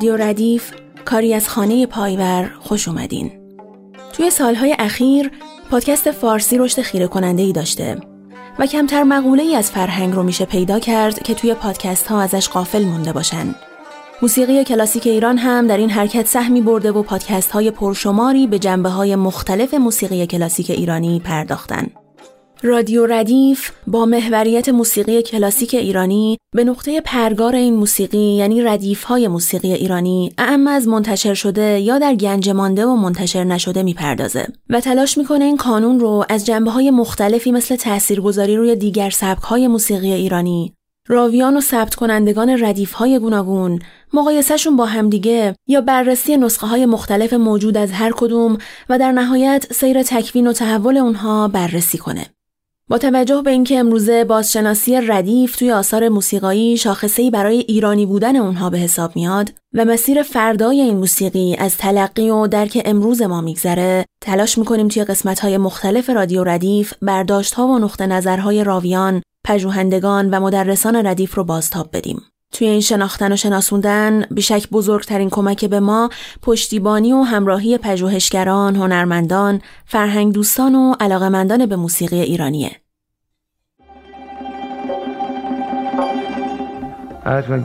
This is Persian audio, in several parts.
رادیو ردیف کاری از خانه پایور خوش اومدین توی سالهای اخیر پادکست فارسی رشد خیره کننده ای داشته و کمتر مقوله ای از فرهنگ رو میشه پیدا کرد که توی پادکست ها ازش غافل مونده باشن موسیقی کلاسیک ایران هم در این حرکت سهمی برده و پادکست های پرشماری به جنبه های مختلف موسیقی کلاسیک ایرانی پرداختن. رادیو ردیف با محوریت موسیقی کلاسیک ایرانی به نقطه پرگار این موسیقی یعنی ردیف های موسیقی ایرانی اعم از منتشر شده یا در گنج مانده و منتشر نشده می‌پردازه و تلاش می‌کنه این کانون رو از جنبه های مختلفی مثل تاثیرگذاری روی دیگر سبک های موسیقی ایرانی راویان و ثبت کنندگان ردیف های گوناگون مقایسهشون با همدیگه یا بررسی نسخه های مختلف موجود از هر کدوم و در نهایت سیر تکوین و تحول اونها بررسی کنه. با توجه به اینکه امروزه بازشناسی ردیف توی آثار موسیقایی شاخصه‌ای برای ایرانی بودن اونها به حساب میاد و مسیر فردای این موسیقی از تلقی و درک امروز ما میگذره تلاش می‌کنیم توی قسمت‌های مختلف رادیو ردیف برداشت‌ها و نقطه نظرهای راویان پژوهندگان و مدرسان ردیف رو بازتاب بدیم. توی این شناختن و شناسوندن بیشک بزرگترین کمک به ما پشتیبانی و همراهی پژوهشگران، هنرمندان، فرهنگ دوستان و علاقمندان به موسیقی ایرانیه.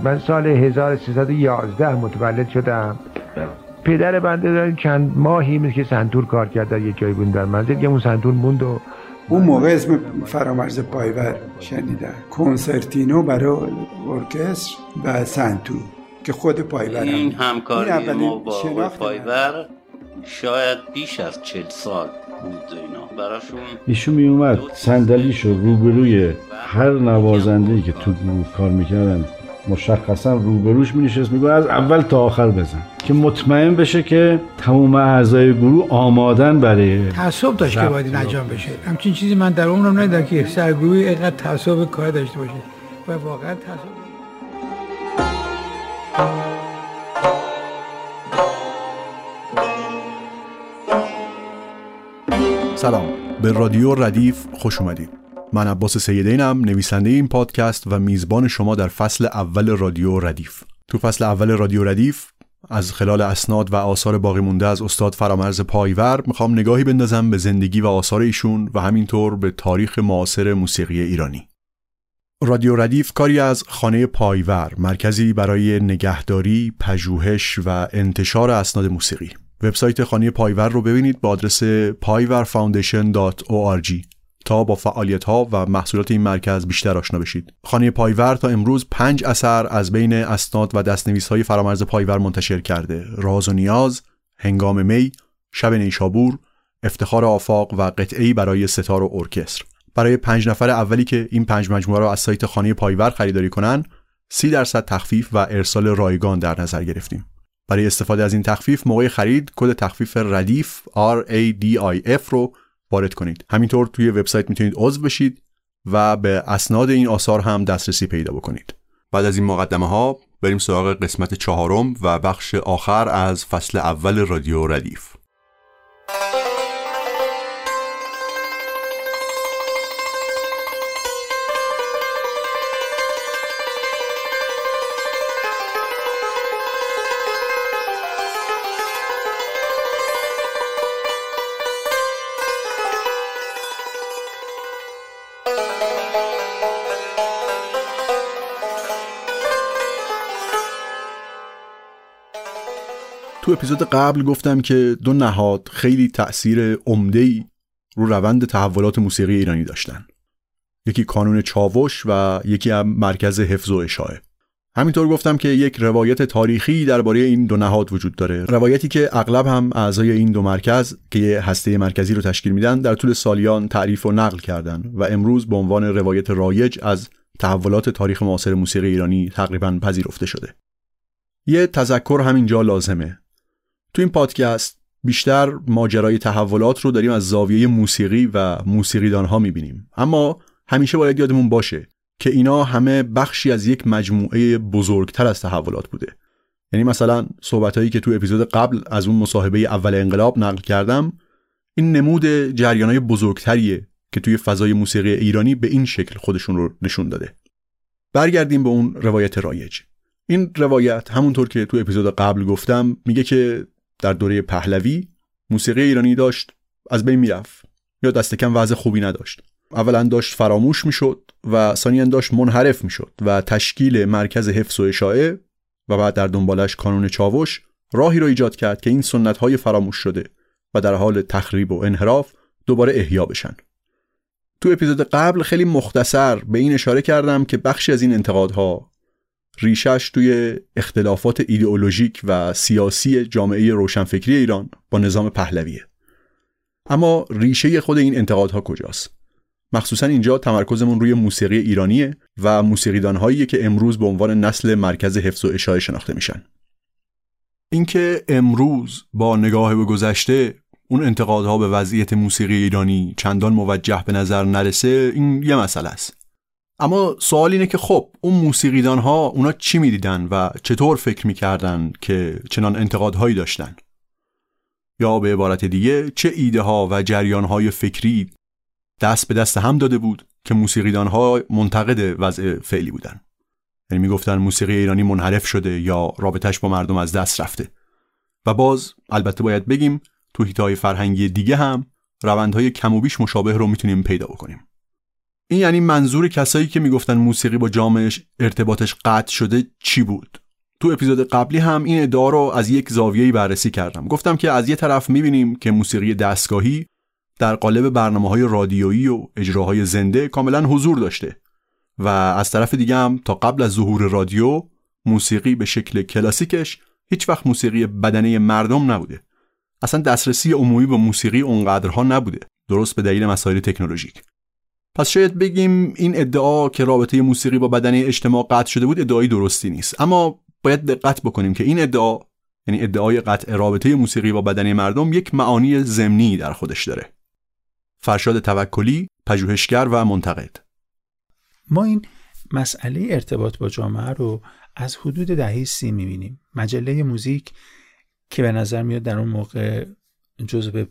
من سال 1311 متولد شدم پدر بنده داریم چند ماهی که سنتور کار کرد در یه جایی بود در منزل که اون سنتور موند و اون موقع اسم فرامرز پایور شنیدن کنسرتینو برای ارکستر و سنتور که خود پایور این همکاری ما با پایور شاید بیش از چل سال بود اینا. براشون ایشون می اومد صندلیشو روبروی هر نوازنده که تو کار می‌کردن مشخصا روبروش می نشست میگفت از اول تا آخر بزن. که مطمئن بشه که تمام اعضای گروه آمادن برای تعصب داشت که باید انجام بشه. همچین چیزی من در عمرم ندیدم که سرگروهی اینقدر تعصب کار داشته باشه. و واقعا تعصب. سلام. به رادیو ردیف خوش اومدید. من عباس سیدینم نویسنده این پادکست و میزبان شما در فصل اول رادیو ردیف. تو فصل اول رادیو ردیف از خلال اسناد و آثار باقی مونده از استاد فرامرز پایور می‌خوام نگاهی بندازم به زندگی و آثار ایشون و همینطور به تاریخ معاصر موسیقی ایرانی. رادیو ردیف کاری از خانه پایور مرکزی برای نگهداری، پژوهش و انتشار اسناد موسیقی. وبسایت خانه پایور رو ببینید با آدرس payvarfoundation.org تا با فعالیت ها و محصولات این مرکز بیشتر آشنا بشید. خانه پایور تا امروز پنج اثر از بین اسناد و دستنویس های فرامرز پایور منتشر کرده. راز و نیاز، هنگام می، شب نیشابور، افتخار آفاق و قطعه‌ای برای سه‌تار و ارکستر. برای پنج نفر اولی که این پنج مجموعه را از سایت خانه پایور خریداری کنن، سی درصد تخفیف و ارسال رایگان در نظر گرفتیم. برای استفاده از این تخفیف موقع خرید کد تخفیف ردیف R A D I F رو وارد کنید. همینطور توی وبسایت می‌تونید عضو بشید و به اسناد این آثار هم دسترسی پیدا بکنید. بعد از این مقدمه ها بریم سراغ قسمت چهارم و بخش آخر از فصل اول رادیو ردیف. تو اپیزود قبل گفتم که دو نهاد خیلی تأثیر ای رو روند تحولات موسیقی ایرانی داشتن. یکی کانون چاوش و یکی هم مرکز حفظ و اشاعه. همینطور گفتم که یک روایت تاریخی درباره این دو نهاد وجود داره. روایتی که اغلب هم اعضای این دو مرکز که یه هسته مرکزی رو تشکیل میدن در طول سالیان تعریف و نقل کردن و امروز به عنوان روایت رایج از تحولات تاریخ معاصر موسیقی ایرانی تقریبا پذیرفته شده. یه تذکر همینجا لازمه. تو این پادکست بیشتر ماجرای تحولات رو داریم از زاویه موسیقی و موسیقیدان ها می‌بینیم. اما همیشه باید یادمون باشه که اینا همه بخشی از یک مجموعه بزرگتر از تحولات بوده. یعنی مثلا صحبتهایی که تو اپیزود قبل از اون مصاحبه اول انقلاب نقل کردم این نمود جریانای بزرگتریه که توی فضای موسیقی ایرانی به این شکل خودشون رو نشون داده. برگردیم به اون روایت رایج. این روایت همونطور که تو اپیزود قبل گفتم میگه که در دوره پهلوی موسیقی ایرانی داشت از بین می‌رفت یا دست کم وضع خوبی نداشت. اولا داشت فراموش می‌شد و ثانیا داشت منحرف می‌شد و تشکیل مرکز حفظ و اشاعه و بعد در دنبالش کانون چاوش راهی را ایجاد کرد که این سنت های فراموش شده و در حال تخریب و انحراف دوباره احیا بشن. تو اپیزود قبل خیلی مختصر به این اشاره کردم که بخشی از این انتقادها ریشش توی اختلافات ایدئولوژیک و سیاسی جامعه روشنفکری ایران با نظام پهلویه. اما ریشه خود این انتقادها کجاست؟ مخصوصا اینجا تمرکزمون روی موسیقی ایرانیه و موسیقیدانهایی که امروز به عنوان نسل مرکز حفظ و اشاعه شناخته میشن. اینکه امروز با نگاه به گذشته اون انتقادها به وضعیت موسیقی ایرانی چندان موجه به نظر نرسه این یه مسئله است. اما سوال اینه که خب اون موسیقیدان ها اونا چی می‌دیدن و چطور فکر می‌کردن که چنان انتقادهایی داشتن؟ یا به عبارت دیگه چه ایده ها و جریان های فکری دست به دست هم داده بود که موسیقیدان ها منتقد وضع فعلی بودن؟ یعنی می‌گفتن موسیقی ایرانی منحرف شده یا رابطش با مردم از دست رفته. و باز البته باید بگیم تو هیتای فرهنگی دیگه هم روندهای کم و بیش مشابه رو می‌تونیم پیدا بکنیم. این یعنی منظور کسایی که می‌گفتن موسیقی با جامعش ارتباطش قطع شده چی بود؟ تو اپیزود قبلی هم این ادعا رو از یک زاویه‌ای بررسی کردم. گفتم که از یه طرف می‌بینیم که موسیقی دستگاهی در قالب برنامه های رادیویی و اجراهای زنده کاملا حضور داشته و از طرف دیگه هم تا قبل از ظهور رادیو موسیقی به شکل کلاسیکش هیچ وقت موسیقی بدنه مردم نبوده. اصلا دسترسی عمومی به موسیقی اونقدرها نبوده. درست به دلیل مسائل تکنولوژیک. پس شاید بگیم این ادعا که رابطه موسیقی با بدنه اجتماع قطع شده بود ادعای درستی نیست. اما باید دقت بکنیم که این ادعا یعنی ادعای قطع رابطه موسیقی با بدنه مردم یک معانی ضمنی در خودش داره. فرشاد توکلی پژوهشگر و منتقد. ما این مسئله ارتباط با جامعه رو از حدود دهه سی می‌بینیم. مجله موزیک که به نظر میاد در اون موقع جزو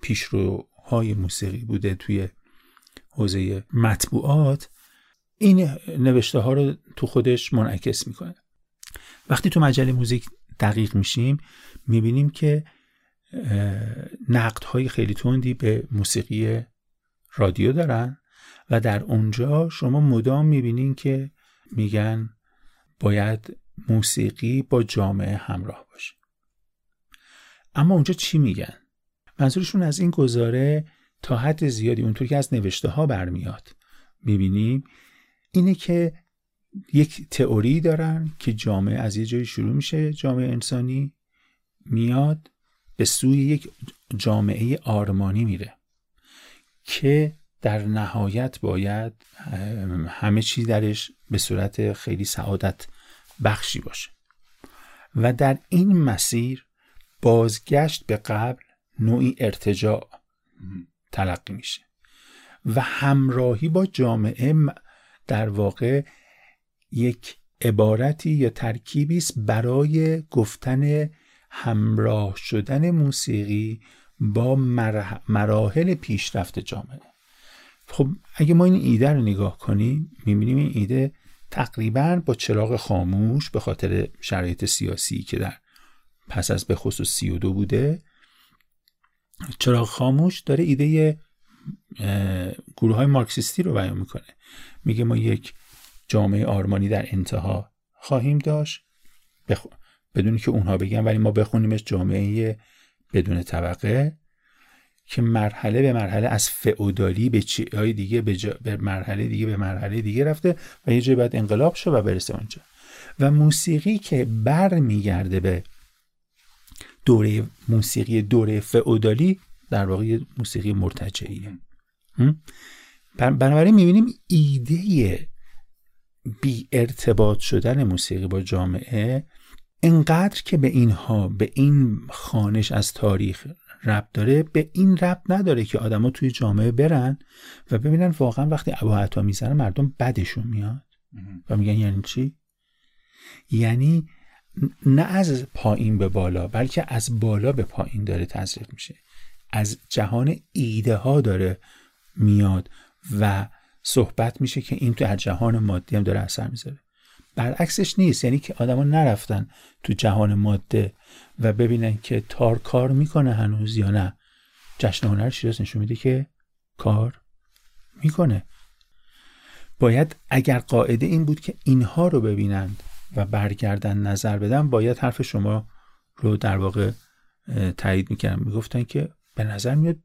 پیشروهای موسیقی بوده توی حوزه مطبوعات این نوشته ها رو تو خودش منعکس می‌کنه. وقتی تو مجله موزیک دقیق میشیم می‌بینیم که نقد های خیلی تندی به موسیقی رادیو دارن و در اونجا شما مدام می‌بینین که میگن باید موسیقی با جامعه همراه باشه. اما اونجا چی میگن؟ منظورشون از این گزاره تا حد زیادی اونطور که از نوشته ها برمیاد. می‌بینیم اینه که یک تئوری دارن که جامعه از یه جایی شروع میشه. جامعه انسانی میاد به سوی یک جامعه آرمانی میره که در نهایت باید همه چیز درش به صورت خیلی سعادت بخشی باشه. و در این مسیر بازگشت به قبل نوعی ارتجاع. تلقی میشه. و همراهی با جامعه در واقع یک عبارتی یا ترکیبی است برای گفتن همراه شدن موسیقی با مراحل پیشرفت جامعه. خب اگه ما این ایده رو نگاه کنیم می‌بینیم این ایده تقریبا با چراغ خاموش به خاطر شرایط سیاسی که در پس از به خصوص سی و دو بوده چراغ خاموش داره ایده گروه های مارکسیستی رو بیان می‌کنه. میگه ما یک جامعه آرمانی در انتها خواهیم داشت. بخ... بدون که اونها بگن ولی ما بخونیمش جامعه بدون طبقه که مرحله به مرحله از فئودالی به چیهای دیگه به, به مرحله دیگه به مرحله دیگه رفته و یه جای باید انقلاب شه و برسه اونجا. و موسیقی که بر میگرده به دوره موسیقی دوره فئودالی در واقع موسیقی مرتجعیه. بنابراین می‌بینیم ایده بی ارتباط شدن موسیقی با جامعه انقدر که به اینها به این خانش از تاریخ رب داره به این رب نداره که آدما توی جامعه برن و ببینن واقعا وقتی ابا عطا می‌زنه مردم بدشون میاد. و میگن یعنی چی؟ یعنی نه از پایین به بالا بلکه از بالا به پایین داره تزریق میشه. از جهان ایده ها داره میاد و صحبت میشه که این تو از جهان مادی هم داره اثر می‌ذاره. برعکسش نیست یعنی که آدما نرفتن تو جهان ماده و ببینن که تار کار می‌کنه هنوز یا نه. جشن هنر شیراز نشون میده که کار می‌کنه. باید اگر قاعده این بود که اینها رو ببینند و برگردن نظر بدن باید حرف شما رو در واقع تایید می‌کردن می‌گفتن که به نظر میاد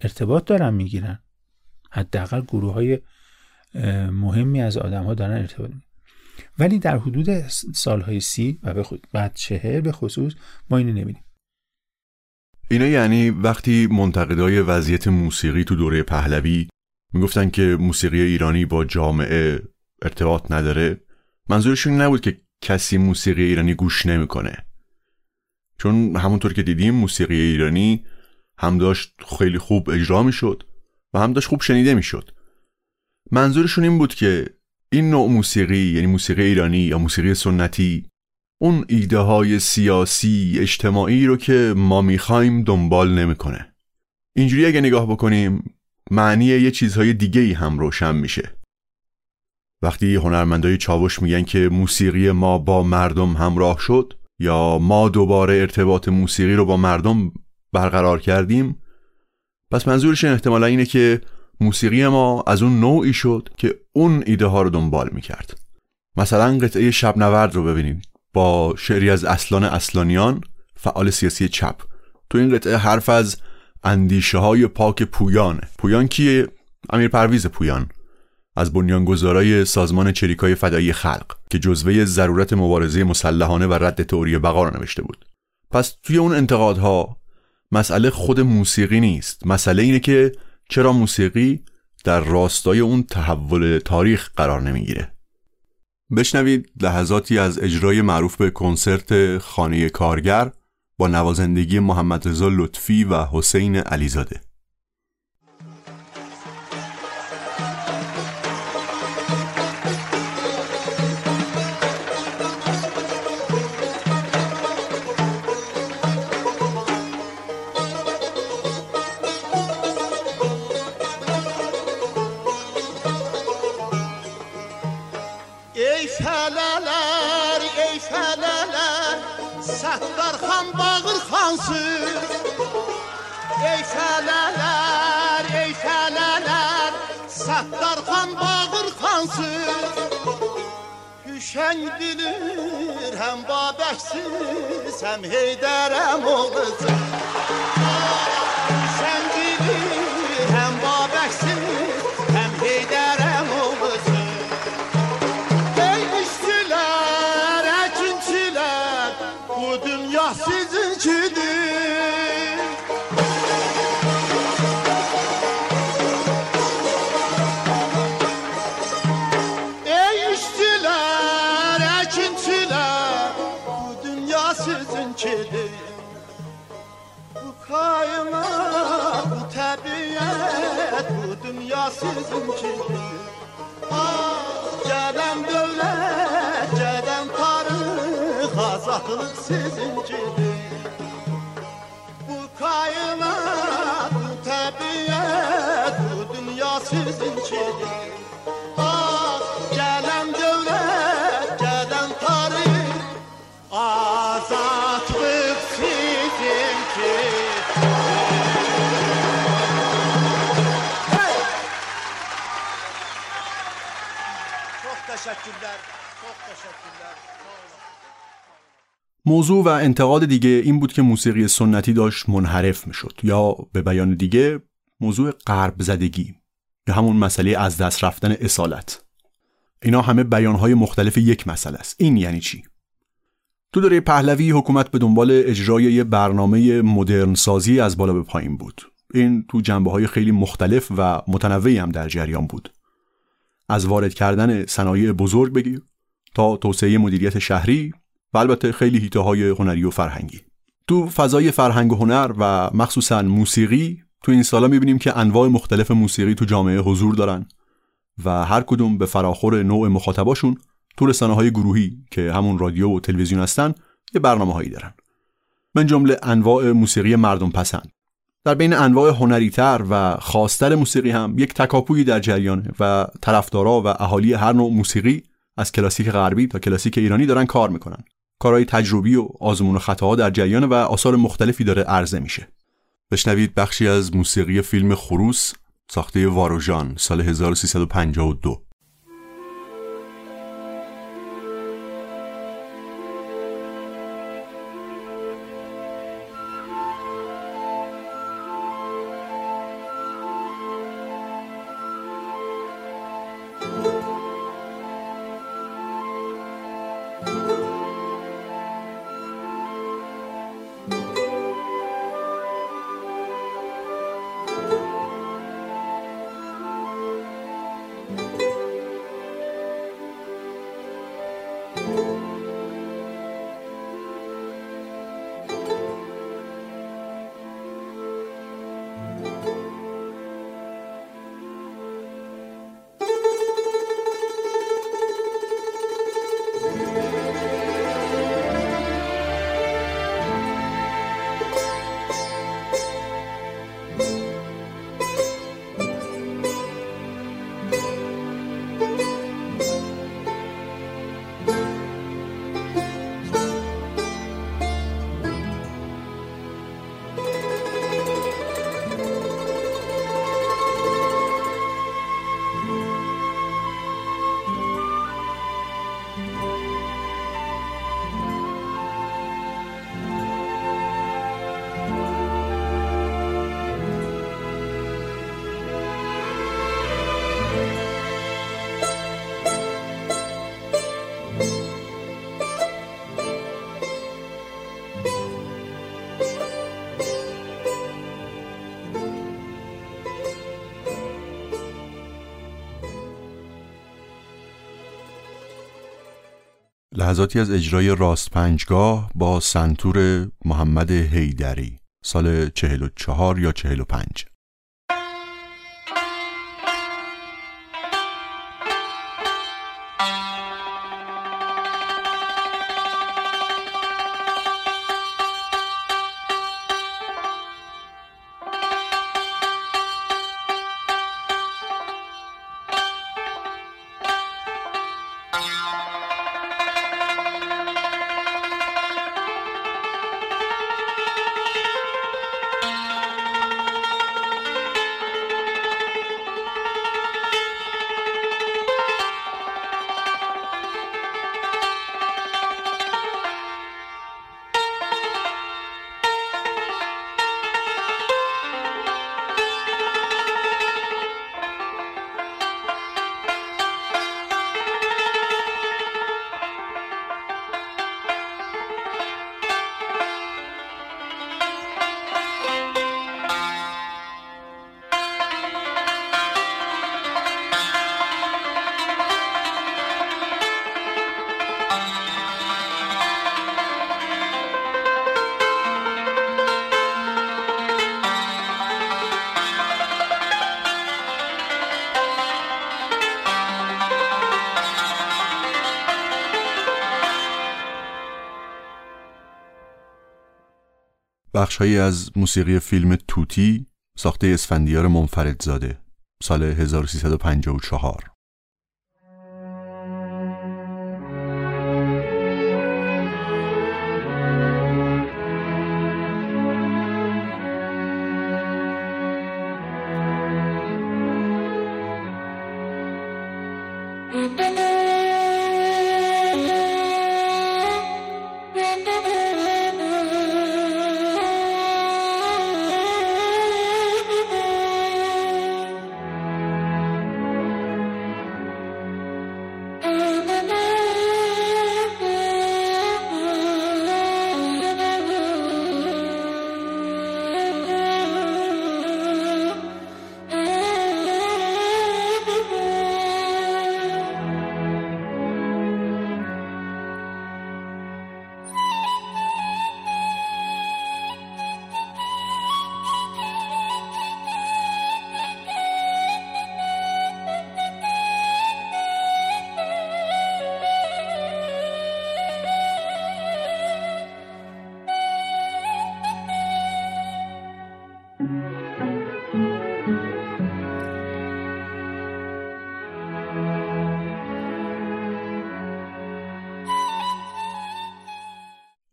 ارتباط دارن می‌گیرن. حداقل گروه های مهمی از آدم ها دارن ارتباط می‌گیرن. ولی در حدود سالهای سی و به بعد چهر به خصوص ما اینو نمیدیم اینا یعنی وقتی منتقدای وضعیت موسیقی تو دوره پهلوی می‌گفتن که موسیقی ایرانی با جامعه ارتباط نداره منظورشون نبود که کسی موسیقی ایرانی گوش نمی‌کنه. چون همونطور که دیدیم موسیقی ایرانی هم داشت خیلی خوب اجرا می‌شد و هم داشت خوب شنیده می‌شد. منظورشون این بود که این نوع موسیقی یعنی موسیقی ایرانی یا موسیقی سنتی اون ایده های سیاسی اجتماعی رو که ما می‌خوایم دنبال نمی‌کنه. اینجوری اگه نگاه بکنیم معنی یه چیزهای دیگه ای هم روشن میشه. وقتی هنرمندای چاوش میگن که موسیقی ما با مردم همراه شد یا ما دوباره ارتباط موسیقی رو با مردم برقرار کردیم پس منظورش احتمالا اینه که موسیقی ما از اون نوعی شد که اون ایده ها رو دنبال می‌کرد. مثلا قطعه شب نورد رو ببینید. با شعری از اصلان اصلانیان فعال سیاسی چپ. تو این قطعه حرف از اندیشه های پاک پویانه. پویان کیه؟ امیر پرویز پویان. از بنیانگذارای سازمان چریکای فدایی خلق که جزوه ضرورت مبارزه مسلحانه و رد تئوری بقا را نوشته بود. پس توی اون انتقادها مسئله خود موسیقی نیست. مسئله اینه که چرا موسیقی در راستای اون تحول تاریخ قرار نمی‌گیره. بشنوید لحظاتی از اجرای معروف به کنسرت خانه کارگر با نوازندگی محمد رضا لطفی و حسین علیزاده. Düşen bilir hem babeksiz hem heyderem olacak Ah, sizin ki Gələn dövlət, gələn tarix Azadlıq sizin ki Bu kayın موضوع و انتقاد دیگه این بود که موسیقی سنتی داشت منحرف می‌شد. یا به بیان دیگه موضوع غرب زدگی. یا همون مسئله از دست رفتن اصالت. اینا همه بیانهای مختلف یک مسئله است. این یعنی چی؟ تو دوره پهلوی حکومت به دنبال اجرای یه برنامه مدرن سازی از بالا به پایین بود. این تو جنبه های خیلی مختلف و متنوعی هم در جریان بود. از وارد کردن صنایع بزرگ بگیر تا توسعه مدیریت شهری و البته خیلی هیته های هنری و فرهنگی. تو فضای فرهنگ و هنر و مخصوصا موسیقی تو این سالا می‌بینیم که انواع مختلف موسیقی تو جامعه حضور دارن و هر کدوم به فراخور نوع مخاطباشون تو رسانه های گروهی که همون رادیو و تلویزیون هستن یه برنامه هایی دارن. من جمله انواع موسیقی مردم پسند. در بین انواع هنریتر و خاصتر موسیقی هم یک تکاپویی در جریانه و طرفدارا و اهالی هر نوع موسیقی از کلاسیک غربی تا کلاسیک ایرانی دارن کار می‌کنن. کارهای تجربی و آزمون و خطاها در جریان و آثار مختلفی داره عرضه میشه. بشنوید بخشی از موسیقی فیلم خروس ساخته واروژان سال 1352 لحظاتی از اجرای راست پنجگاه با سنتور محمد هیدری سال 44 یا 45 بخشهایی از موسیقی فیلم توتی ساخته اسفندیار منفردزاده سال 1354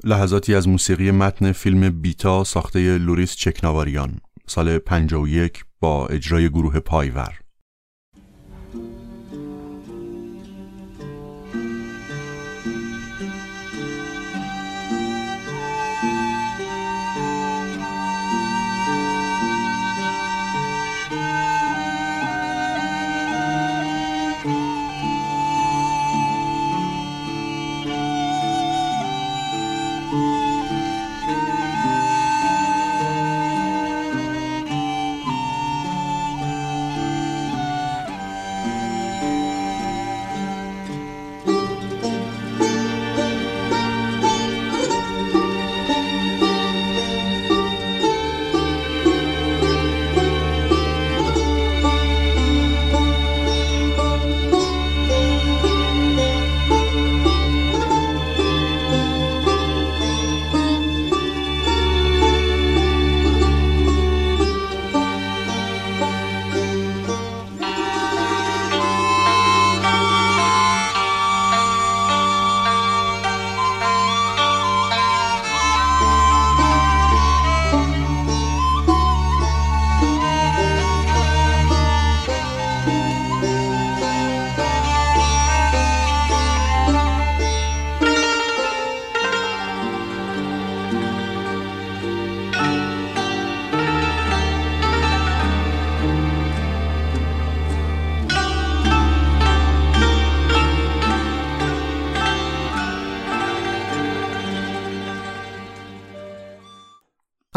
لحظاتی از موسیقی متن فیلم بیتا ساخته لوریس چکناواریان سال 51 با اجرای گروه پایور.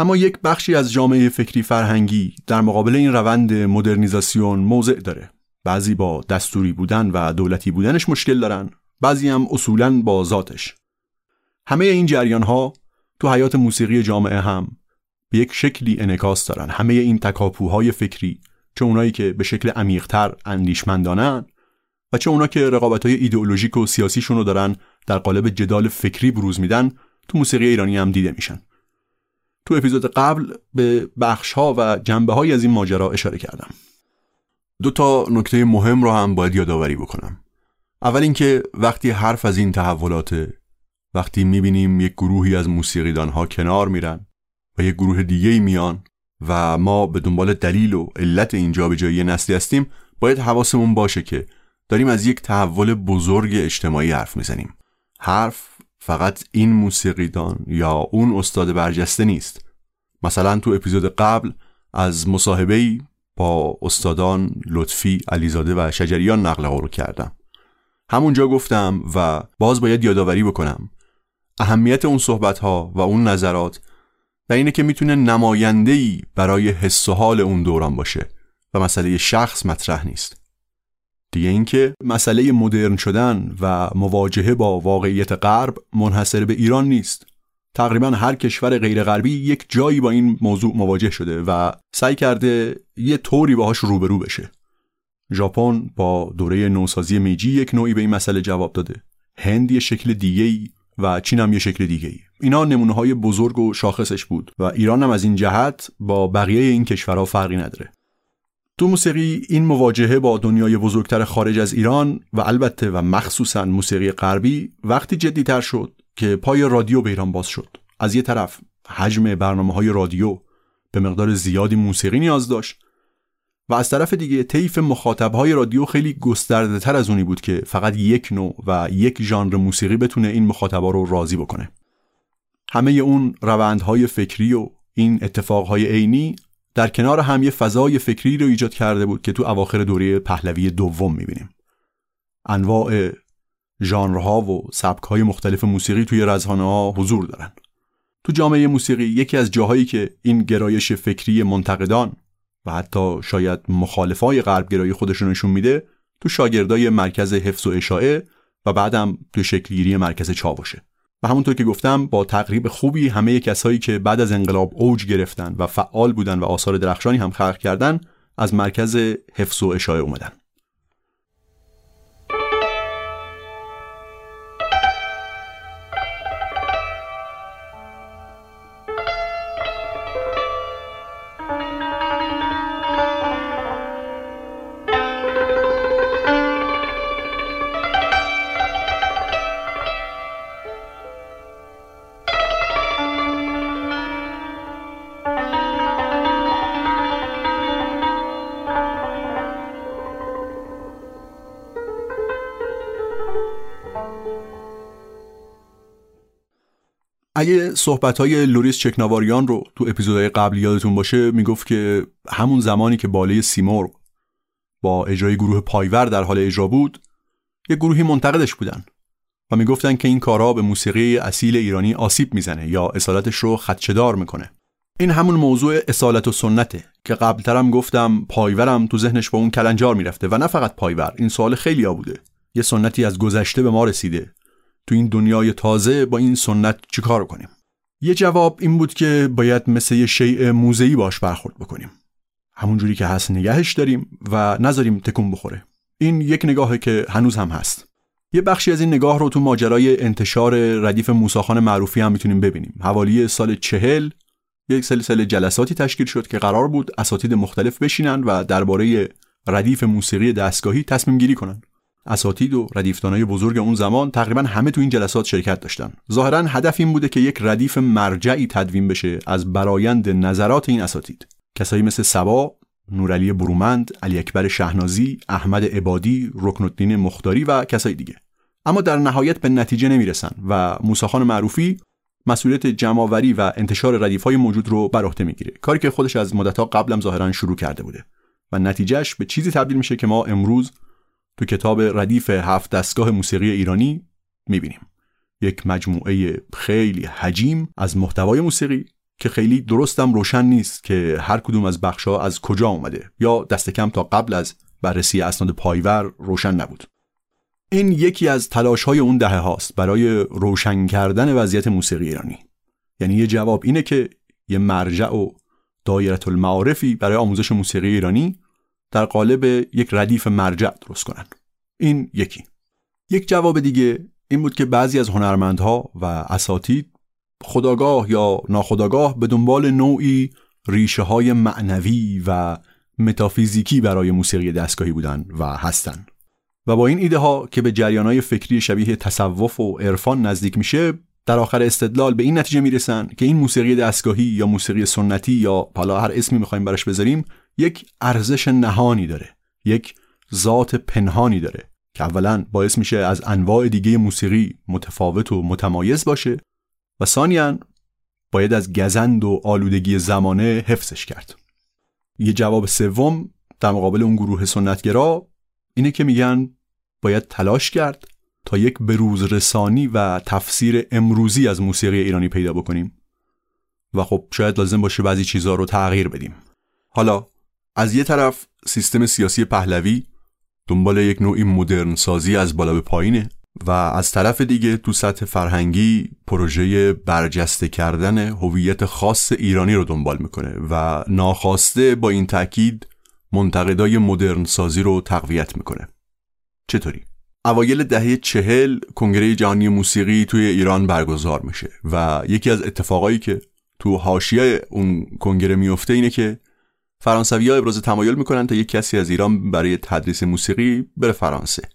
اما یک بخشی از جامعه فکری فرهنگی در مقابل این روند مدرنیزاسیون موضع داره. بعضی با دستوری بودن و دولتی بودنش مشکل دارن. بعضی هم اصولا با ذاتش. همه این جریان ها تو حیات موسیقی جامعه هم به یک شکلی انکاس دارن. همه این تکاپوهای فکری چه اونایی که به شکل عمیقتر اندیشمندانن و چه اونا که رقابت های ایدئولوژیک و سیاسیشون رو دارن در قالب جدال فکری بروز میدن تو موسیقی ایرانی هم دیده میشن. تو اپیزود قبل به بخش ها و جنبه های از این ماجرا اشاره کردم. دو تا نکته مهم رو هم باید یادآوری بکنم. اول اینکه وقتی حرف از این تحولات وقتی می‌بینیم یک گروهی از موسیقیدان ها کنار میرن و یک گروه دیگه میان و ما به دنبال دلیل و علت این جابجایی نسلی هستیم باید حواسمون باشه که داریم از یک تحول بزرگ اجتماعی حرف می‌زنیم. حرف فقط این موسیقیدان یا اون استاد برجسته نیست. مثلا تو اپیزود قبل از مصاحبه با استادان لطفی علیزاده و شجریان نقل قول کردم. همونجا گفتم و باز باید یادآوری بکنم. اهمیت اون صحبت ها و اون نظرات و اینه که می‌تونه نماینده برای حس و حال اون دوران باشه و مسئله شخص مطرح نیست. دیگه اینکه مسئله مدرن شدن و مواجهه با واقعیت غرب منحصر به ایران نیست. تقریبا هر کشور غیر غربی یک جایی با این موضوع مواجه شده و سعی کرده یه طوری باهاش روبرو بشه. ژاپن با دوره نوسازی میجی یک نوعی به این مسئله جواب داده. هند یه شکل دیگه ای و چین هم یه شکل دیگه ای اینا نمونه های بزرگ و شاخصش بود و ایران هم از این جهت با بقیه این کشورها فرقی نداره. تو موسیقی این مواجهه با دنیای بزرگتر خارج از ایران و البته و مخصوصا موسیقی غربی وقتی جدیتر شد که پای رادیو به ایران باز شد. از یه طرف حجم برنامه های رادیو به مقدار زیادی موسیقی نیاز داشت و از طرف دیگه طیف مخاطب های رادیو خیلی گسترده تر از اونی بود که فقط یک نوع و یک ژانر موسیقی بتونه این مخاطبا رو راضی بکنه. همه اون روندهای فکری و این اتفاقهای عینی در کنار هم یه فضای فکری رو ایجاد کرده بود که تو اواخر دوره پهلوی دوم می‌بینیم. انواع ژانرها و سبکهای مختلف موسیقی توی رزهانه ها حضور دارن. تو جامعه موسیقی یکی از جاهایی که این گرایش فکری منتقدان و حتی شاید مخالفای غربگرایی خودشون نشون میده تو شاگردای مرکز حفظ و اشاعه و بعدم تو شکلگیری مرکز چاوشه. و همونطور که گفتم با تقریب خوبی همه کسایی که بعد از انقلاب اوج گرفتن و فعال بودن و آثار درخشانی هم خلق کردن از مرکز حفظ و اشاعه اومدن. اگه صحبت های لوریس چکناواریان رو تو اپیزودهای قبل یادتون باشه می‌گفت که همون زمانی که باله‌ی سیمرغ با اجرای گروه پایور در حال اجرا بود یه گروهی منتقدش بودن و می‌گفتن که این کارها به موسیقی اصیل ایرانی آسیب می‌زنه یا اصالتش رو خدشه‌دار می‌کنه. این همون موضوع اصالت و سنته که قبلترم گفتم پایورم تو ذهنش با اون کلنجار می‌رفته و نه فقط پایور این سوال خیلی بوده. یه سنتی از گذشته به ما رسیده. تو این دنیای تازه با این سنت چیکار کنیم؟ یه جواب این بود که باید مثل یه شیء موزهی باش برخورد بکنیم. همونجوری که هست نگهش داریم و نذاریم تکون بخوره. این یک نگاهه که هنوز هم هست. یه بخشی از این نگاه رو تو ماجرای انتشار ردیف موساخان معروفی هم می‌تونیم ببینیم. حوالی سال چهل یک سلسله جلساتی تشکیل شد که قرار بود اساتید مختلف بشینن و درباره ردیف موسیقی دستگاهی تصمیم گیری کنن. اساتید و ردیفتانای بزرگ اون زمان تقریبا همه تو این جلسات شرکت داشتن. ظاهرا هدف این بوده که یک ردیف مرجعی تدوین بشه از برایند نظرات این اساتید. کسایی مثل سبا نورعلی برومند علی اکبر شهنازی احمد عبادی رکن الدین مختاری و کسای دیگه. اما در نهایت به نتیجه نمی‌رسن و موساخان معروفی مسئولیت جمعآوری و انتشار ردیف های موجود رو بر عهده می‌گیره. کاری که خودش از مدتها قبلم ظاهرا شروع کرده بوده. و نتیجهش به چیزی تبدیل میشه که ما امروز تو کتاب ردیف هفت دستگاه موسیقی ایرانی می‌بینیم. یک مجموعه خیلی حجیم از محتوای موسیقی که خیلی درستم روشن نیست که هر کدوم از بخشها از کجا اومده یا دست کم تا قبل از بررسی اسناد پایور روشن نبود. این یکی از تلاش های اون دهه هاست برای روشن کردن وضعیت موسیقی ایرانی. یعنی یه جواب اینه که یه مرجع و دایره المعارفی برای آموزش موسیقی ایرانی در قالب یک ردیف مرجع درست کنن این یکی. یک جواب دیگه این بود که بعضی از هنرمندها و اساتید خداگاه یا ناخداگاه به دنبال نوعی ریشه های معنوی و متافیزیکی برای موسیقی دستگاهی بودن و هستن و با این ایده ها که به جریان های فکری شبیه تصوف و عرفان نزدیک میشه در آخر استدلال به این نتیجه می‌رسن که این موسیقی دستگاهی یا موسیقی سنتی یا حالا هر اسمی می‌خوایم براش بذاریم یک ارزش نهانی داره یک ذات پنهانی داره که اولا باعث میشه از انواع دیگه موسیقی متفاوت و متمایز باشه و ثانیا باید از گزند و آلودگی زمانه حفظش کرد. یه جواب سوم در مقابل اون گروه سنتگرا اینه که میگن باید تلاش کرد تا یک بروز رسانی و تفسیر امروزی از موسیقی ایرانی پیدا بکنیم و خب شاید لازم باشه بعضی چیزها رو تغییر بدیم. حالا از یه طرف سیستم سیاسی پهلوی دنبال یک نوعی مدرن سازی از بالا به پایینه و از طرف دیگه تو سطح فرهنگی پروژه برجسته کردن هویت خاص ایرانی رو دنبال می‌کنه و ناخواسته با این تاکید منتقدای مدرن سازی رو تقویت می‌کنه. چطوری؟ اوایل دهه چهل کنگره جهانی موسیقی توی ایران برگزار میشه و یکی از اتفاقایی که تو حاشیه اون کنگره میفته اینه که فرانسوی ها ابراز تمایل می‌کنن تا یک کسی از ایران برای تدریس موسیقی بره فرانسه.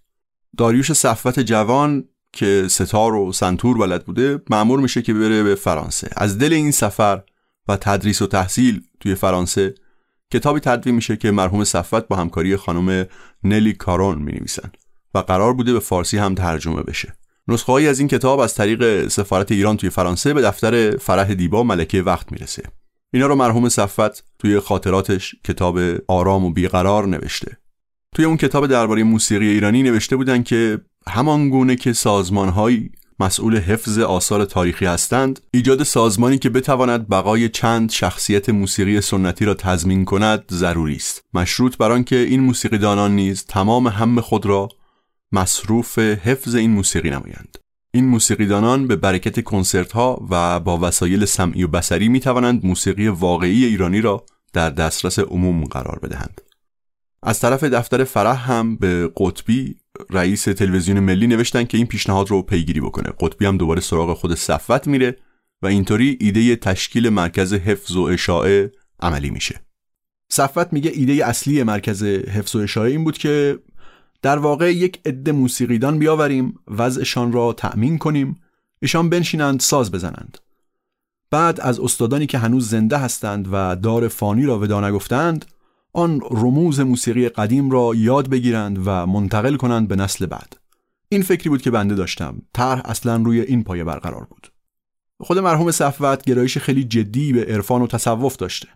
داریوش صفوت جوان که ستار و سنتور بلد بوده معمور میشه که بره به فرانسه. از دل این سفر و تدریس و تحصیل توی فرانسه کتابی تدوین میشه که مرحوم صفوت با همکاری خانم نلی کارون می نویسن و قرار بوده به فارسی هم ترجمه بشه. نسخه از این کتاب از طریق سفارت ایران توی فرانسه به دفتر فرح دیبا ملکه وقت می‌رسه. اینا رو مرحوم صفت توی خاطراتش کتاب آرام و بیقرار نوشته. توی اون کتاب درباره موسیقی ایرانی نوشته بودن که همان گونه که سازمانهایی مسئول حفظ آثار تاریخی هستند ایجاد سازمانی که بتواند بقای چند شخصیت موسیقی سنتی را تضمین کند ضروری است. مشروط بر آنکه این موسیقیدانان نیز تمام هم خود را مصروف حفظ این موسیقی نمایند. این موسیقیدانان به برکت کنسرت ها و با وسایل سمعی و بسری می توانند موسیقی واقعی ایرانی را در دسترس عموم قرار بدهند. از طرف دفتر فرح هم به قطبی رئیس تلویزیون ملی نوشتن که این پیشنهاد رو پیگیری بکنه. قطبی هم دوباره سراغ خود صفوت میره و اینطوری ایده تشکیل مرکز حفظ و اشاعه عملی میشه. صفوت میگه ایده اصلی مرکز حفظ و اشاعه این بود که در واقع یک عده موسیقیدان بیاوریم وضعشان را تأمین کنیم ایشان بنشینند ساز بزنند. بعد از استادانی که هنوز زنده هستند و دار فانی را ودا نگفتند آن رموز موسیقی قدیم را یاد بگیرند و منتقل کنند به نسل بعد. این فکری بود که بنده داشتم. طرح اصلا روی این پایه برقرار بود. خود مرحوم صفوت گرایش خیلی جدی به عرفان و تصوف داشته.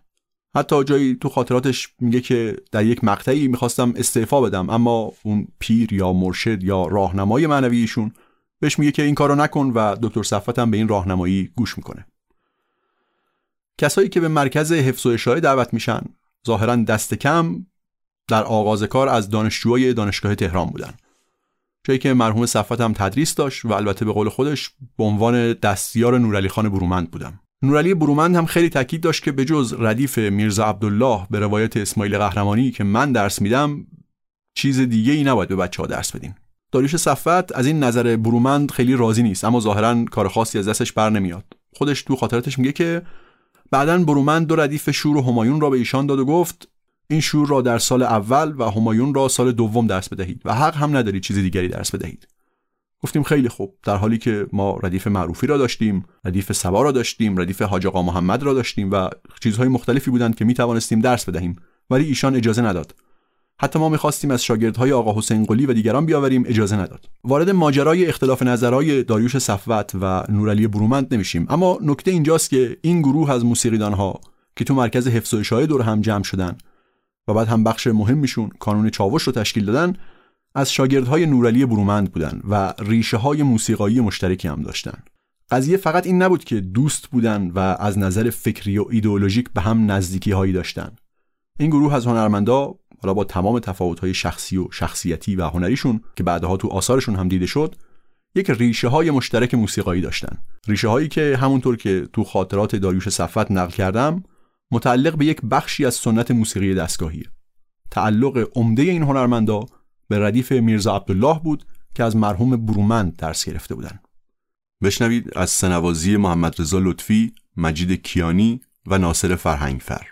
حتی جایی تو خاطراتش میگه که در یک مقطعی می‌خواستم استعفا بدم اما اون پیر یا مرشد یا راهنمای معنویشون بهش میگه که این کارو نکن و دکتر صفوت هم به این راهنمایی گوش می‌کنه. کسایی که به مرکز حفظ و اشاعه دعوت میشن ظاهرا دست کم در آغاز کار از دانشجوهای دانشگاه تهران بودن. جایی که مرحوم صفت هم تدریس داشت و البته به قول خودش به عنوان دستیار نورعلی خان برومند بودم. نورعلی برومند هم خیلی تاکید داشت که به جز ردیف میرزا عبدالله به روایت اسماعیل قهرمانی که من درس میدم چیز دیگه ای نباید به بچه ها درس بدین. داریوش صفت از این نظر برومند خیلی راضی نیست اما ظاهرا کار خاصی از دستش بر نمیاد. خودش تو خاطراتش میگه که بعدا برومند دو ردیف شور و همایون را به ایشان داد و گفت این شور را در سال اول و همایون را سال دوم درس بدهید و حق هم ندارید چیز دیگری درس بدهید. گفتیم خیلی خوب. در حالی که ما ردیف معروفی را داشتیم ردیف سبا را داشتیم ردیف حاج آقا محمد را داشتیم و چیزهای مختلفی بودند که می توانستیم درس بدهیم ولی ایشان اجازه نداد. حتی ما می‌خواستیم از شاگردهای آقا حسین قلی و دیگران بیاوریم اجازه نداد. وارد ماجرای اختلاف نظرهای داریوش صفوت و نورعلی برومند نمیشیم. اما نکته اینجاست که این گروه از موسیقیدانها که تو مرکز حفظ و اشاعه دور هم جمع شدن و بعد هم بخش مهمیشون کانون چاوش رو تشکیل دادن از شاگردهای نورعلی برومند بودن و ریشه های موسیقایی مشترکی هم داشتن. قضیه فقط این نبود که دوست بودن و از نظر فکری و ایدئولوژیک به هم نزدیکی هایی داشتن. این گروه از هنرمندا حالا با تمام تفاوت‌های شخصی و شخصیتی و هنریشون که بعدها تو آثارشون هم دیده شد یک ریشه های مشترک موسیقایی داشتن. ریشه هایی که همونطور که تو خاطرات داریوش صفت نقل کردم متعلق به یک بخشی از سنت موسیقی دستگاهی. تعلق عمده این هنرمندا به ردیف میرزا عبدالله بود که از مرحوم برومند درس گرفته بودند. بشنوید از سنوازی محمد رضا لطفی، مجید کیانی و ناصر فرهنگفر.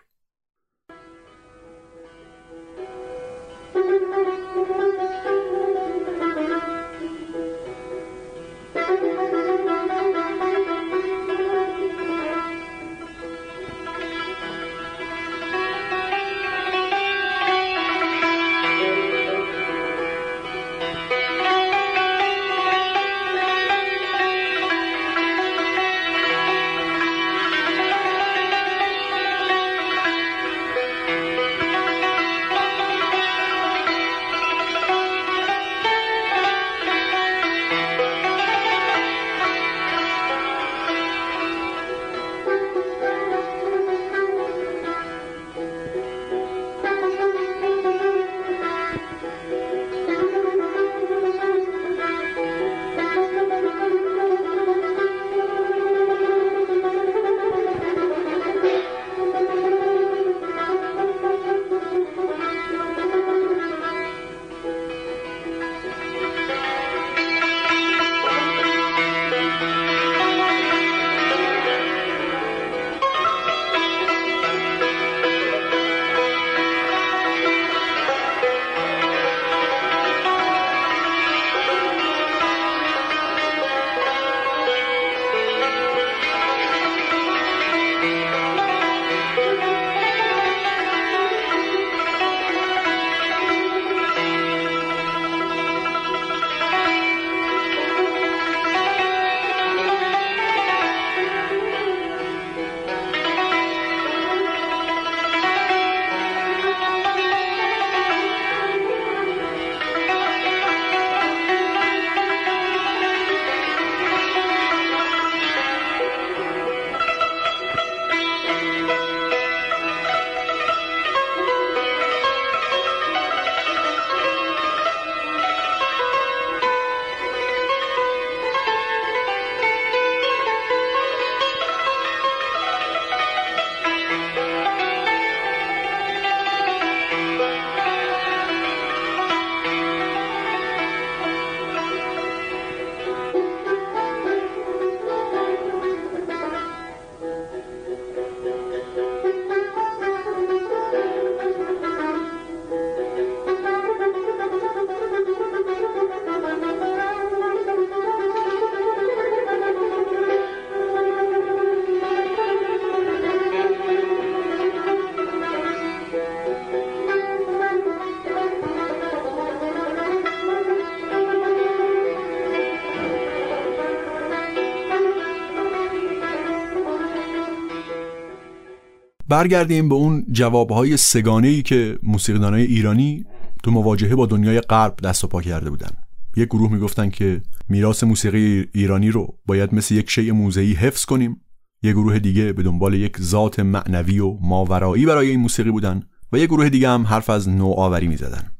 برگردیم به اون جوابهای سگانه ای که موسیقیدانای ایرانی تو مواجهه با دنیای غرب دست و پا کرده بودن. یک گروه می‌گفتن که میراث موسیقی ایرانی رو باید مثل یک شیء موزهی حفظ کنیم. یک گروه دیگه به دنبال یک ذات معنوی و ماورایی برای این موسیقی بودن و یک گروه دیگه هم حرف از نوآوری می‌زدن.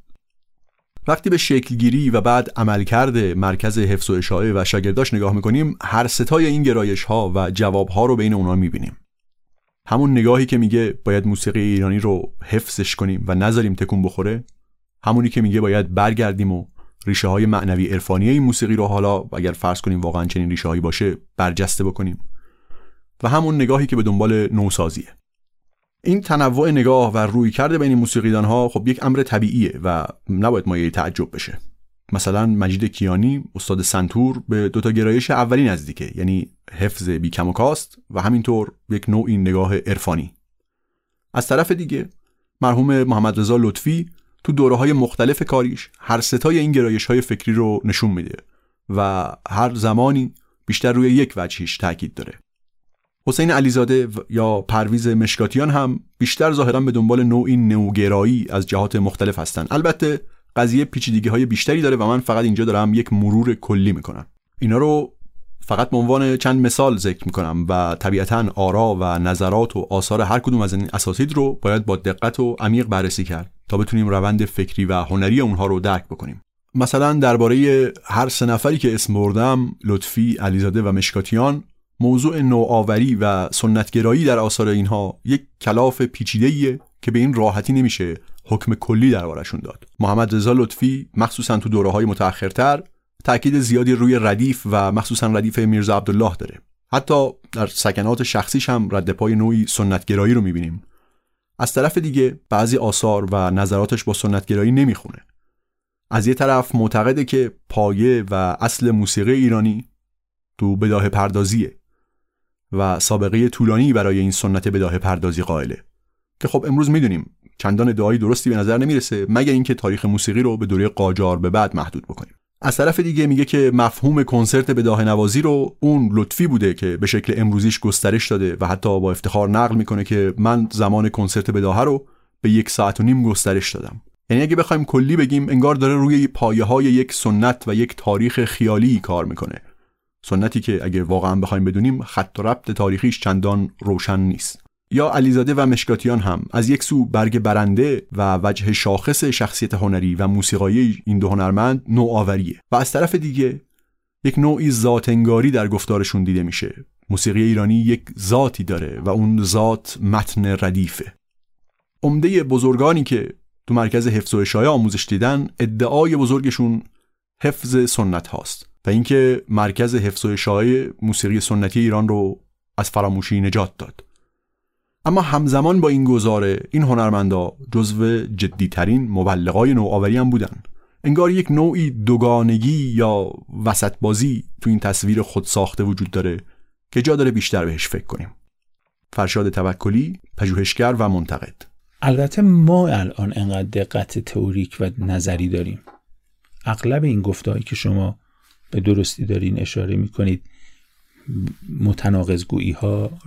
وقتی به شکلگیری و بعد عملکرد مرکز حفظ و اشاعه و شاگرداش نگاه می‌کنیم هر ستای این گرایش ها و جواب ها رو بین اونا می‌بینیم. همون نگاهی که میگه باید موسیقی ایرانی رو حفظش کنیم و نذاریم تکون بخوره همونی که میگه باید برگردیم و ریشه های معنوی عرفانی این موسیقی رو حالا اگر فرض کنیم واقعا چنین ریشه هایی باشه برجسته بکنیم. و همون نگاهی که به دنبال نوسازیه. این تنوع نگاه و روی کرده بین موسیقیدان ها خب یک امر طبیعیه و نباید مایه تعجب بشه. مثلا مجید کیانی استاد سنتور به دوتا گرایش اولی نزدیکه یعنی حفظ بی کم و کاست و همینطور یک نوعی نگاه عرفانی. از طرف دیگه مرحوم محمد رضا لطفی تو دوره های مختلف کاریش هر ستای این گرایش های فکری رو نشون میده و هر زمانی بیشتر روی یک وجهیش تاکید داره. حسین علیزاده یا پرویز مشکاتیان هم بیشتر ظاهرا به دنبال نوعی نوگرایی از جهات مختلف هستند البته قضیه پیچیدگی های بیشتری داره و من فقط اینجا دارم یک مرور کلی می‌کنم. اینا رو فقط به عنوان چند مثال ذکر می‌کنم و طبیعتا آرا و نظرات و آثار هر کدوم از این اساسید رو باید با دقت و عمیق بررسی کرد تا بتونیم روند فکری و هنری اونها رو درک بکنیم. مثلا درباره هر سه نفری که اسم بردم لطفی علیزاده و مشکاتیان موضوع نوآوری و سنتگرایی در آثار اینها یک کلاف پیچیده‌ایه که به این راحتی نمیشه حکم کلی دربارشون داد. محمد رضا لطفی مخصوصا تو دوره های متأخرتر تاکید زیادی روی ردیف و مخصوصا ردیف میرزا عبدالله داره. حتی در سکنات شخصیش هم رد پای نوعی سنتگرایی رو می‌بینیم. از طرف دیگه بعضی آثار و نظراتش با سنتگرایی نمی‌خونه. از یه طرف معتقده که پایه و اصل موسیقی ایرانی تو بداه پردازیه. و سابقه طولانی برای این سنت بداه پردازی قائله. که خب امروز می‌دونیم چندان ادعای درستی به نظر نمی‌رسه مگر اینکه تاریخ موسیقی رو به دوره قاجار به بعد محدود بکنیم. از طرف دیگه میگه که مفهوم کنسرت بداه نوازی رو اون لطفی بوده که به شکل امروزیش گسترش داده و حتی با افتخار نقل می‌کنه که من زمان کنسرت بداهه رو به یک ساعت و نیم گسترش دادم. یعنی اگه بخوایم کلی بگیم انگار داره روی پایه های یک سنت و یک تاریخ خیالی کار می‌کنه. سنتی که اگه واقعا بخوایم بدونیم خط و ربط تاریخیش چندان روشن نیست. یا علیزاده و مشکاتیان هم از یک سو برگ برنده و وجه شاخص شخصیت هنری و موسیقایی این دو هنرمند نوآوریه و از طرف دیگه یک نوعی ذاتنگاری در گفتارشون دیده میشه. موسیقی ایرانی یک ذاتی داره و اون ذات متن ردیفه. عمده بزرگانی که تو مرکز حفظ و اشایه آموزش دیدن ادعای بزرگشون حفظ سنت هاست. و اینکه مرکز حفظ و اشاعه موسیقی سنتی ایران رو از فراموشی نجات داد. اما همزمان با این گزاره این هنرمندا جزو جدیترین مبلغای نوآوری هم بودن. انگار یک نوعی دوگانگی یا وسط بازی تو این تصویر خود ساخته وجود داره که جا داره بیشتر بهش فکر کنیم. فرشاد توکلی پژوهشگر و منتقد. البته ما الان انقدر دقت تئوریک و نظری داریم. اغلب این گفتهایی که شما به درستی دارین اشاره می‌کنید. متناقض گویی ها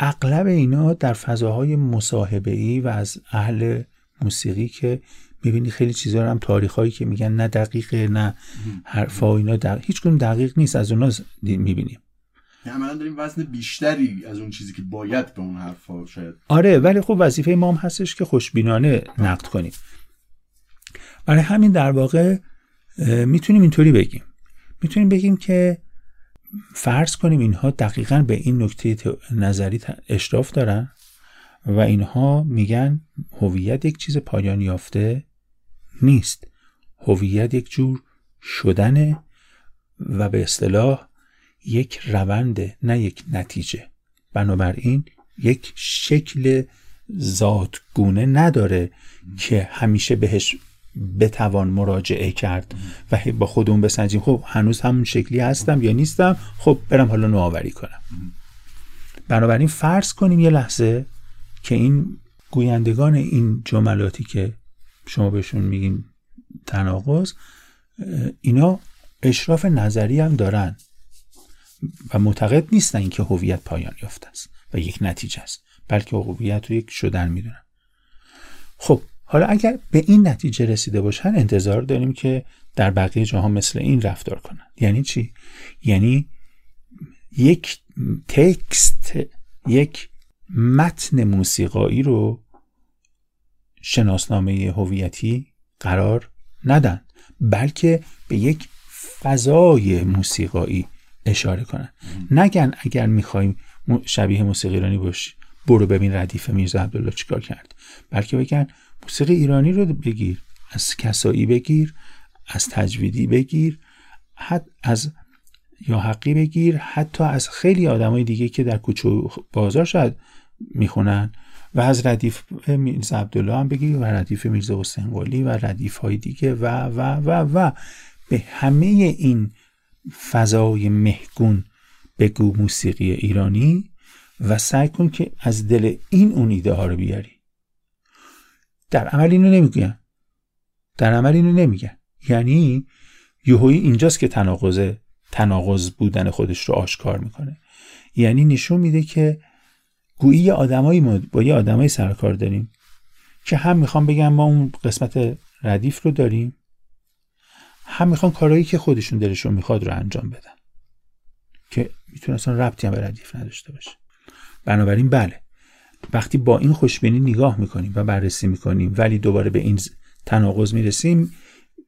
اغلب اینا در فضاهای مصاحبه ای و از اهل موسیقی که می‌بینی خیلی چیزا هم تاریخ هایی که میگن نه دقیقه نه حرفا اینا در هیچ کنون دقیق نیست از اونا می‌بینیم. عملا داریم وزن بیشتری از اون چیزی که باید به اون حرفا شاید. آره ولی خب وظیفه ما هم هستش که خوشبینانه نقد کنیم. برای همین در واقع می‌تونیم اینطوری بگیم. می‌تونیم بگیم که فرض کنیم اینها دقیقا به این نکته نظری اشراف دارن و اینها میگن هویت یک چیز پایان یافته نیست. هویت یک جور شدنه و به اصطلاح یک رونده نه یک نتیجه. بنابراین یک شکل ذاتگونه نداره که همیشه بهش بتوان مراجعه کرد و با خودمون بسنجیم. خب هنوز همون شکلی هستم یا نیستم؟ خب برم حالا نوآوری کنم. بنابراین فرض کنیم یه لحظه که این گویندگان این جملاتی که شما بهشون میگین تناقض اینا اشراف نظری هم دارن و معتقد نیستن که هویت پایان یافته است و یک نتیجه است بلکه هویت رو یک شدن می‌دونن. خب حالا اگر به این نتیجه رسیده باشن انتظار داریم که در بقیه جاها مثل این رفتار کنن. یعنی چی؟ یعنی یک تکست یک متن موسیقایی رو شناسنامه هویتی قرار ندن بلکه به یک فضای موسیقایی اشاره کنن. نگن اگر می‌خوایم شبیه موسیقی ایرانی باشی برو ببین ردیف میرزا عبدالله چیکار کرد. بلکه بگن موسیقی ایرانی رو بگیر از کسایی بگیر از تجویدی بگیر حد از یا حقی بگیر حتی از خیلی آدمای دیگه که در کوچه بازار شاید می‌خونن و از ردیف میرزا عبدالله هم بگیر و ردیف میرزا حسین قلی و ردیف های دیگه و و و و به همه این فضای مهگون بگو موسیقی ایرانی و سعی کن که از دل این اون ایده ها رو بیاری. در عمل اینو نمیگن در عمل اینو نمیگن. یعنی یهویی اینجاست که تناقض تناقض بودن خودش رو آشکار می‌کنه. یعنی نشون میده که گویی یه آدمایی با یه آدمای سرکار داریم که هم می‌خوان بگن ما اون قسمت ردیف رو داریم هم می‌خوان کارهایی که خودشون دلشون می‌خواد رو انجام بدن. که می‌تونه اصلا ربطی هم به ردیف نداشته باشه. بنابراین بله. وقتی با این خوشبینی نگاه می‌کنیم و بررسی می‌کنیم ولی دوباره به این تناقض می‌رسیم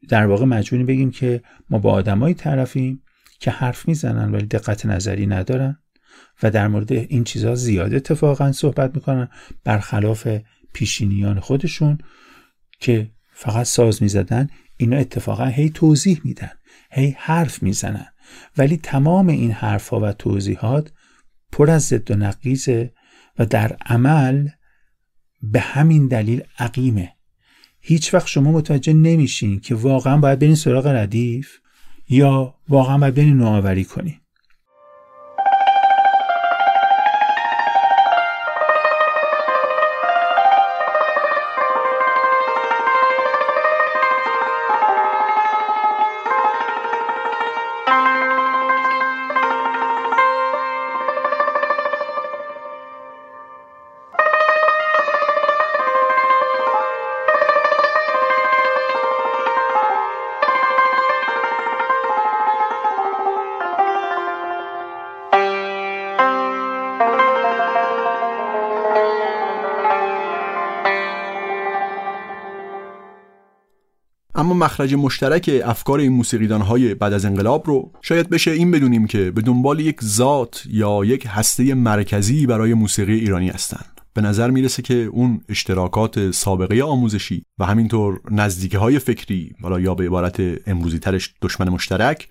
در واقع مجبوریم بگیم که ما با آدمایی طرفیم که حرف می‌زنن ولی دقت نظری ندارن و در مورد این چیزها زیاد اتفاقا صحبت می‌کنن برخلاف پیشینیان خودشون که فقط ساز می‌زدن اینا اتفاقا هی توضیح میدن هی حرف می‌زنن. ولی تمام این حرف ها و توضیحات پر از ضد و نقیزه و در عمل به همین دلیل عقیمه. هیچ وقت شما متوجه نمیشین که واقعا باید برین سراغ ردیف یا واقعا باید برین نوآوری کنین. مخرج مشترک افکار این موسیقیدان های بعد از انقلاب رو شاید بشه این بدونیم که به دنبال یک ذات یا یک هسته مرکزی برای موسیقی ایرانی هستند. به نظر می‌رسه که اون اشتراکات سابقه آموزشی و همینطور نزدیکه های فکری حالا یا به عبارت امروزی ترش دشمن مشترک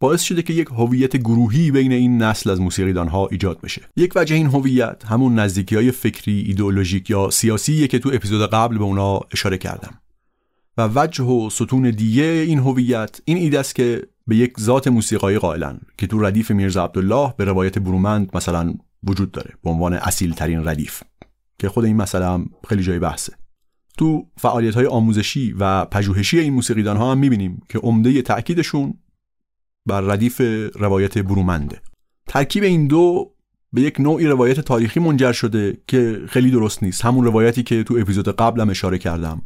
باعث شده که یک هویت گروهی بین این نسل از موسیقیدان ها ایجاد بشه. یک وجه این هویت همون نزدیکی های فکری ایدئولوژیک یا سیاسیه که تو اپیزود قبل به اونا اشاره کردم. و وجه و ستون دیگه این هویت این ایده است که به یک ذات موسیقایی قائلن که تو ردیف میرزا عبدالله به روایت برومند مثلا وجود داره به عنوان اصیل ترین ردیف که خود این هم خیلی جای بحثه. تو فعالیت های آموزشی و پژوهشی این موسیقیدان ها هم می‌بینیم که عمده تأکیدشون بر ردیف روایت برومنده. ترکیب این دو به یک نوعی روایت تاریخی منجر شده که خیلی درست نیست. همون روایتی که تو اپیزود قبلم اشاره کردم.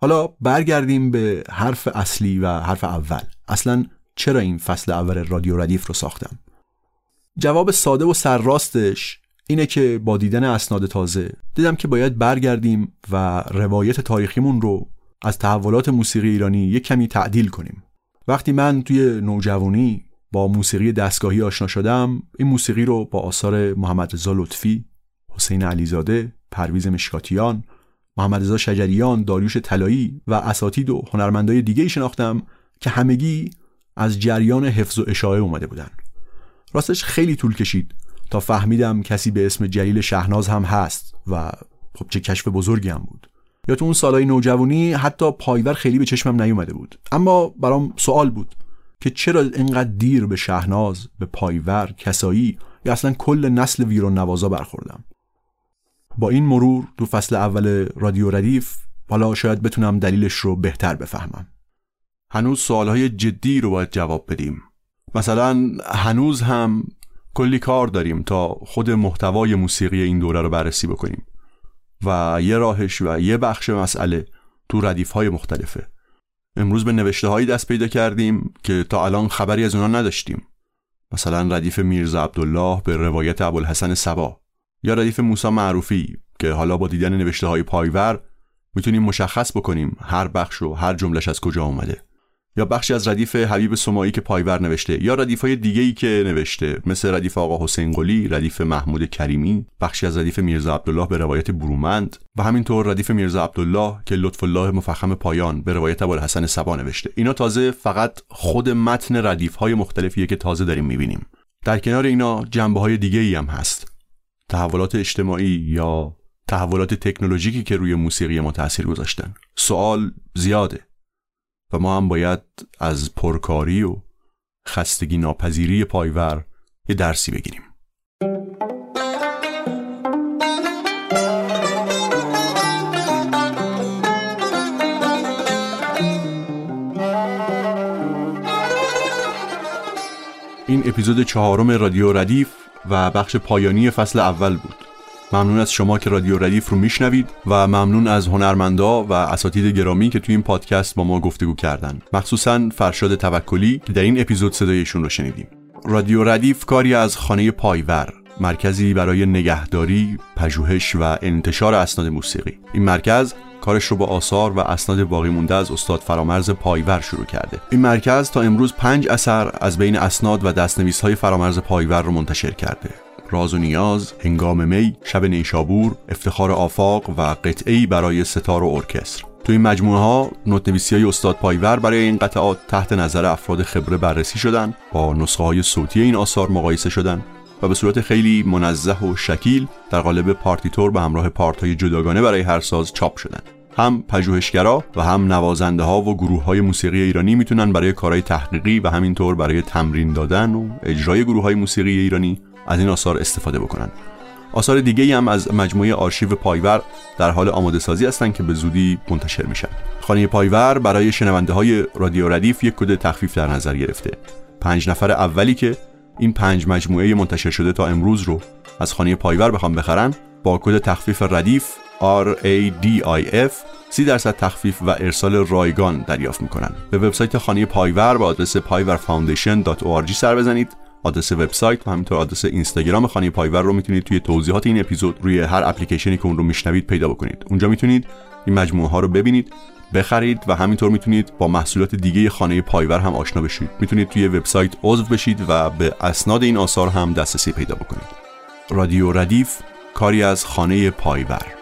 حالا برگردیم به حرف اصلی و حرف اول. اصلا چرا این فصل اول رادیو ردیف رو ساختم؟ جواب ساده و سرراستش اینه که با دیدن اسناد تازه دیدم که باید برگردیم و روایت تاریخیمون رو از تحولات موسیقی ایرانی یک کمی تعدیل کنیم. وقتی من توی نوجوانی با موسیقی دستگاهی آشنا شدم این موسیقی رو با آثار محمد رضا لطفی، حسین علیزاده، پرویز مشکاتیان محمد رضا شجریان، داریوش طلایی و اساتید و هنرمندای دیگه شناختم که همگی از جریان حفظ و اشاعه اومده بودن. راستش خیلی طول کشید تا فهمیدم کسی به اسم جلیل شهناز هم هست و خب چه کشف بزرگی هم بود. یا تو اون سالهای نوجوانی حتی پایور خیلی به چشمم نیومده بود. اما برام سوال بود که چرا اینقدر دیر به شهناز، به پایور، کسایی یا اصلا کل نسل ویرون نوازا برخوردم. با این مرور تو فصل اول رادیو ردیف حالا شاید بتونم دلیلش رو بهتر بفهمم. هنوز سوالهای جدی رو باید جواب بدیم. مثلا هنوز هم کلی کار داریم تا خود محتوای موسیقی این دوره رو بررسی بکنیم و یه راهش و یه بخش مسئله تو ردیف های مختلفه. امروز به نوشته هایی دست پیدا کردیم که تا الان خبری از اونا نداشتیم. مثلا ردیف میرزا عبدالله به روایت ابوالحسن سبا. یا ردیف موسی معروفی که حالا با دیدن نوشته های پایور می‌تونیم مشخص بکنیم هر بخش و هر جملش از کجا اومده. یا بخشی از ردیف حبیب سمایی که پایور نوشته یا ردیف های دیگه ای که نوشته مثل ردیف آقا حسین قلی ردیف محمود کریمی بخشی از ردیف میرزا عبدالله به روایت برومند و همینطور ردیف میرزا عبدالله که لطف الله مفخم پایان به روایت ابوالحسن سبا نوشته. اینا تازه فقط خود متن ردیف های مختلفیه که تازه داریم می‌بینیم. در کنار اینا جنبه های دیگه ای هم هست. تحولات اجتماعی یا تحولات تکنولوژیکی که روی موسیقی ما تاثیر گذاشتن؟ سوال زیاده. و ما هم باید از پرکاری و خستگی ناپذیری پایور یه درسی بگیریم. این اپیزود چهارم رادیو ردیف و بخش پایانی فصل اول بود. ممنون از شما که رادیو ردیف رو میشنوید و ممنون از هنرمندا و اساتید گرامی که توی این پادکست با ما گفتگو کردن. مخصوصا فرشاد توکلی که در این اپیزود صدایشون رو شنیدیم. رادیو ردیف کاری از خانه پایور مرکزی برای نگهداری، پژوهش و انتشار اسناد موسیقی. این مرکز کارش رو با آثار و اسناد باقی مونده از استاد فرامرز پایور شروع کرده. این مرکز تا امروز پنج اثر از بین اسناد و دستنویس های فرامرز پایور رو منتشر کرده. راز و نیاز، هنگام می، شب نیشابور، افتخار آفاق و قطعه‌ای برای سه‌تار و ارکستر. تو این مجموعه ها نت‌نویسی های استاد پایور برای این قطعات تحت نظر افراد خبره بررسی شدن با نسخه های صوتی این آثار مقایسه شدن و به صورت خیلی منزه و شکیل در قالب پارتیتور به همراه پارت های جداگانه برای هر ساز چاپ شدن. هم پژوهشگرا و هم نوازنده ها و گروه های موسیقی ایرانی می‌تونن برای کارهای تحقیقی و همینطور برای تمرین دادن و اجرای گروه های موسیقی ایرانی از این آثار استفاده بکنن. آثار دیگه هم از مجموعه آرشیو پایور در حال آماده سازی هستند که به زودی منتشر میشن. خانه پایور برای شنونده های رادیو ردیف یک کد تخفیف در نظر گرفته. پنج نفر اولی که این پنج مجموعه منتشر شده تا امروز رو از خانه پایور بخوام بخرن با کد تخفیف ردیف R A D I F 30 درصد تخفیف و ارسال رایگان دریافت می‌کنن. به وبسایت خانه پایور با آدرس payvarfoundation.org سر بزنید. آدرس وبسایت و همینطور آدرس اینستاگرام خانه پایور رو می‌تونید توی توضیحات این اپیزود روی هر اپلیکیشنی که اون رو میشنوید پیدا بکنید. اونجا می‌تونید این مجموعه ها رو ببینید. بخرید و همینطور می‌تونید با محصولات دیگه خانه پایور هم آشنا بشید. می‌تونید توی وبسایت عضو بشید و به اسناد این آثار هم دسترسی پیدا بکنید. رادیو ردیف کاری از خانه پایور.